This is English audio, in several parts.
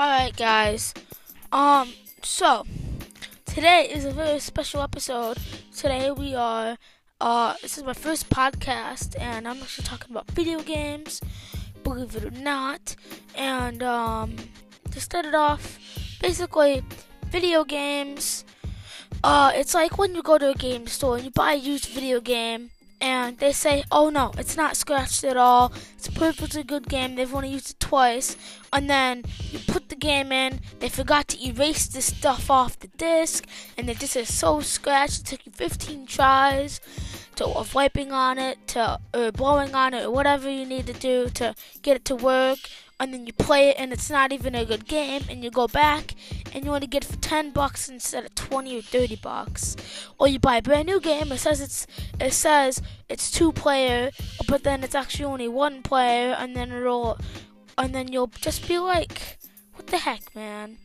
Alright, guys. Um, so, today is a very special episode. Today we are, uh, this is my first podcast, and I'm actually talking about video games, believe it or not. And, um, to start it off, basically, video games, uh, it's like when you go to a game store and you buy a used video game, and they say, oh no, it's not scratched at all. It's a perfectly good game. They've only used it twice. And then you put the game in, they forgot to erase the stuff off the disc, and the disc is so scratched. It took you 15 tries to of wiping on it, to or blowing on it, or whatever you need to do to get it to work. And then you play it, and it's not even a good game. And you go back, and you want to get it for 10 bucks instead of 20 or 30 bucks. Or you buy a brand new game. It says it's it says it's two player, but then it's actually only one player, and then it'll and then you'll just be like, what the heck, man?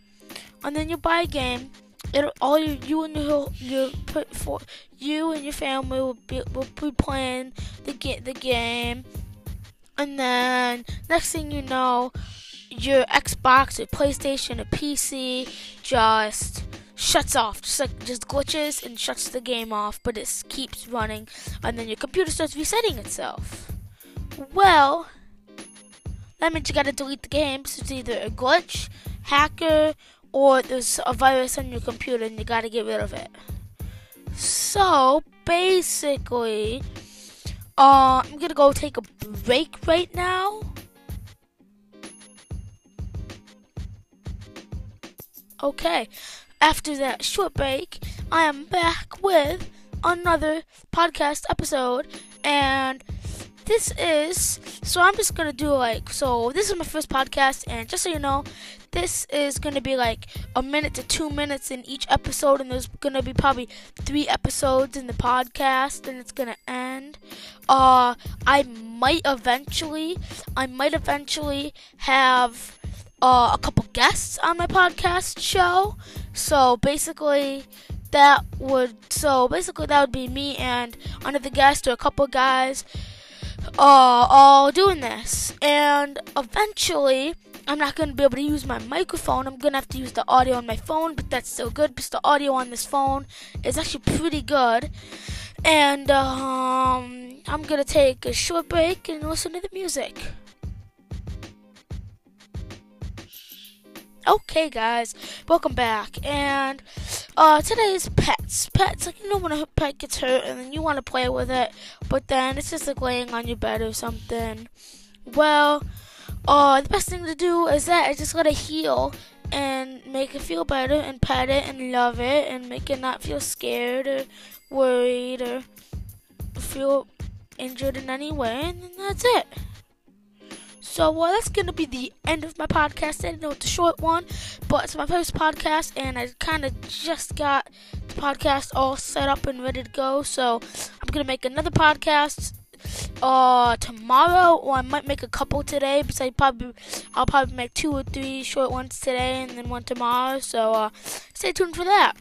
And then you buy a game. It'll all you, you and your your put for you and your family will be will be playing the get the game, and then next thing you know, your Xbox or PlayStation or PC just shuts off, just like just glitches and shuts the game off, but it keeps running, and then your computer starts resetting itself. Well, that means you gotta delete the game. So it's either a glitch, hacker, or there's a virus on your computer and you gotta get rid of it. So basically, uh, I'm gonna go take a break right now. Okay, after that short break, I am back with another podcast episode, and this is so I'm just gonna do like so this is my first podcast and just so you know this is gonna be like a minute to two minutes in each episode and there's gonna be probably three episodes in the podcast and it's gonna end uh I might eventually I might eventually have uh, a couple guests on my podcast show so basically that would so basically that would be me and another guest or a couple guys uh, all doing this. And eventually, I'm not to be able to use my microphone. I'm to have to use the audio on my phone, but that's still good because the audio on this phone is actually pretty good. And um, I'm going to take a short break and listen to the music. Okay, guys, welcome back. And uh, today's pets. Pets, like you know when a pet gets hurt and then you want to play with it, but then it's just like laying on your bed or something. Well, uh, the best thing to do is that is just let it heal and make it feel better and pet it and love it and make it not feel scared or worried or feel injured in any way, and then that's it. So well, that's gonna be the end of my podcast. I know it's a short one, but it's my first podcast, and I kind of just got the podcast all set up and ready to go. So I'm gonna make another podcast uh tomorrow, or I might make a couple today. Because I probably I'll probably make two or three short ones today, and then one tomorrow. So uh, stay tuned for that.